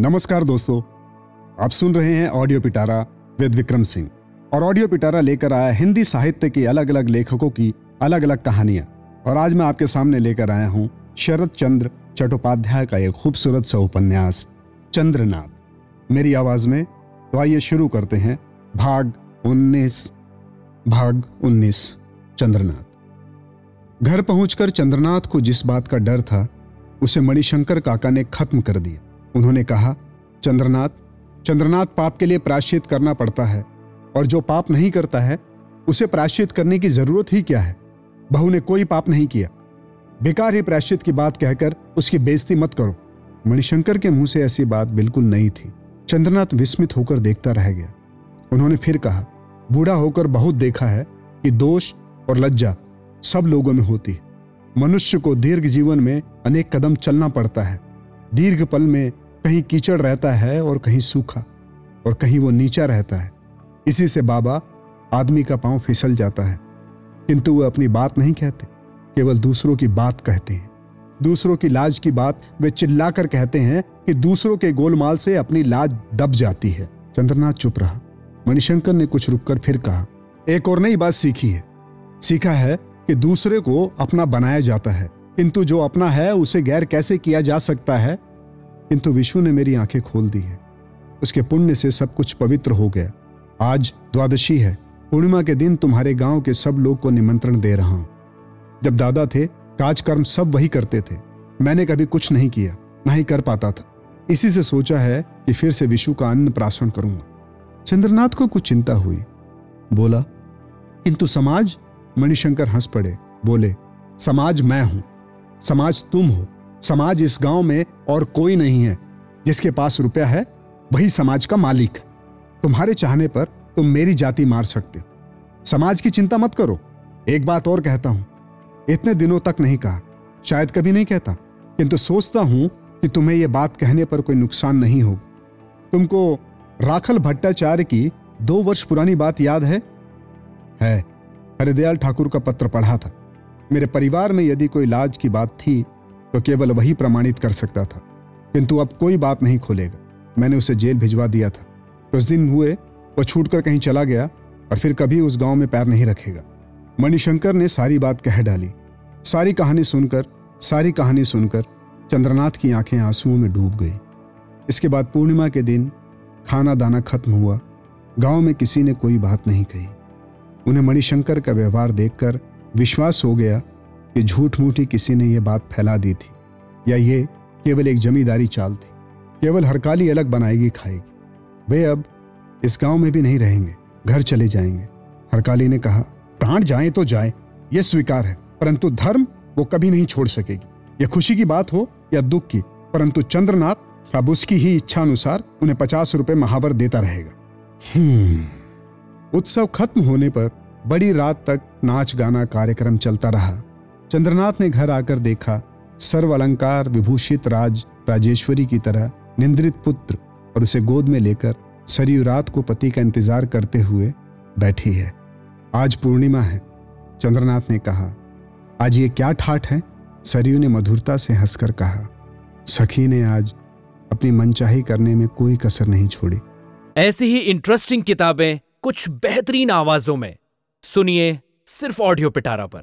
नमस्कार दोस्तों, आप सुन रहे हैं ऑडियो पिटारा विद विक्रम सिंह और ऑडियो पिटारा लेकर आया हिंदी साहित्य के अलग अलग लेखकों की अलग अलग कहानियाँ। और आज मैं आपके सामने लेकर आया हूँ शरद चंद्र चट्टोपाध्याय का एक खूबसूरत सा उपन्यास, चंद्रनाथ। मेरी आवाज़ में तो आइए शुरू करते हैं। भाग 19 भाग 19 चंद्रनाथ। घर पहुंचकर चंद्रनाथ को जिस बात का डर था, उसे मणिशंकर काका ने खत्म कर दिया। उन्होंने कहा, चंद्रनाथ चंद्रनाथ पाप के लिए प्राश्चित करना पड़ता है, और जो पाप नहीं करता है, उसे प्राश्चित करने की ज़रूरत ही क्या है? बहू ने कोई पाप नहीं किया। बेकार ही प्राश्चित की बात कहकर उसकी बेइज्जती मत करो। मणिशंकर के मुँह से ऐसी बात बिल्कुल नहीं थी। चंद्रनाथ विस्मित होकर देखता रह गया। उन्होंने फिर कहा, बूढ़ा होकर बहुत देखा है कि दोष और लज्जा सब लोगों में होती है। मनुष्य को दीर्घ जीवन में अनेक कदम चलना पड़ता है। दीर्घ पल में कहीं कीचड़ रहता है और कहीं सूखा और कहीं वो नीचा रहता है। इसी से बाबा आदमी का पाँव फिसल जाता है। किंतु वो अपनी बात नहीं कहते, केवल दूसरों की बात कहते हैं। दूसरों की लाज की बात वे चिल्लाकर कहते हैं कि दूसरों के गोलमाल से अपनी लाज दब जाती है। चंद्रनाथ चुप रहा। मणिशंकर ने कुछ रुककर फिर कहा, एक और नई बात सीखी है। सीखा है कि दूसरे को अपना बनाया जाता है, किंतु जो अपना है उसे गैर कैसे किया जा सकता है किंतु विष्णु ने मेरी आँखें खोल दी है। उसके पुण्य से सब कुछ पवित्र हो गया। आज द्वादशी है। पूर्णिमा के दिन तुम्हारे गाँव के सब लोग को निमंत्रण दे रहा हूँ। जब दादा थे, काजकर्म सब वही करते थे। मैंने कभी कुछ नहीं किया, ना ही कर पाता था। इसी से सोचा है कि फिर से विशु का अन्न प्राशन करूँगा। चंद्रनाथ को कुछ चिंता हुई। बोला, किंतु समाज? मणिशंकर हंस पड़े। बोले, समाज मैं हूँ। समाज तुम हो। समाज इस गाँव में और कोई नहीं है। जिसके पास रुपया है, वही समाज का मालिक। तुम्हारे चाहने पर तुम मेरी जाति मार सकते समाज की चिंता मत करो। एक बात और कहता हूँ। इतने दिनों तक नहीं कहा। शायद कभी नहीं कहता। किंतु सोचता हूँ कि तुम्हें यह बात कहने पर कोई नुकसान नहीं होगा। तुमको राखल भट्टाचार्य की दो वर्ष पुरानी बात याद है? है। हरिदयाल ठाकुर का पत्र पढ़ा था। मेरे परिवार में यदि कोई लाज की बात थी तो केवल वही प्रमाणित कर सकता था। किंतु अब कोई बात नहीं खोलेगा। मैंने उसे जेल भिजवा दिया था। कुछ दिन हुए, वो छूटकर कहीं चला गया और फिर कभी उस गाँव में पैर नहीं रखेगा। मणिशंकर ने सारी बात कह डाली। सारी कहानी सुनकर, सारी कहानी सुनकर चंद्रनाथ की आँखें आंसुओं में डूब गई। इसके बाद पूर्णिमा के दिन खाना दाना खत्म हुआ। गाँव में किसी ने कोई बात नहीं कही। उन्हें मणिशंकर का व्यवहार देखकर विश्वास हो गया कि झूठ मूठी किसी ने यह बात फैला दी थी या ये केवल एक जमींदारी चाल थी। केवल हरकाली अलग बनाएगी खाएगी। वे अब इस गाँव में भी नहीं रहेंगे, घर चले जाएँगे। हरकाली ने कहा, प्राण जाए तो जाए यह स्वीकार है, परंतु धर्म वो कभी नहीं छोड़ सकेगी। यह खुशी की बात हो या दुख की, परंतु चंद्रनाथ अब उसकी ही इच्छा अनुसार उन्हें पचास रुपए महावर देता रहेगा। हम्म। उत्सव खत्म होने पर बड़ी रात तक नाच गाना कार्यक्रम चलता रहा। चंद्रनाथ ने घर आकर देखा सर्व अलंकार विभूषित राज राजेश्वरी की तरह निंद्रित पुत्र और उसे गोद में लेकर सरयू रात को पति का इंतज़ार करते हुए बैठी है। आज पूर्णिमा है, चंद्रनाथ ने कहा। आज ये क्या ठाठ है? सरयू ने मधुरता से हंसकर कहा। सखी ने आज अपनी मनचाही करने में कोई कसर नहीं छोड़ी। ऐसी ही इंटरेस्टिंग किताबें कुछ बेहतरीन आवाजों में। सुनिए सिर्फ़ ऑडियो पिटारा पर।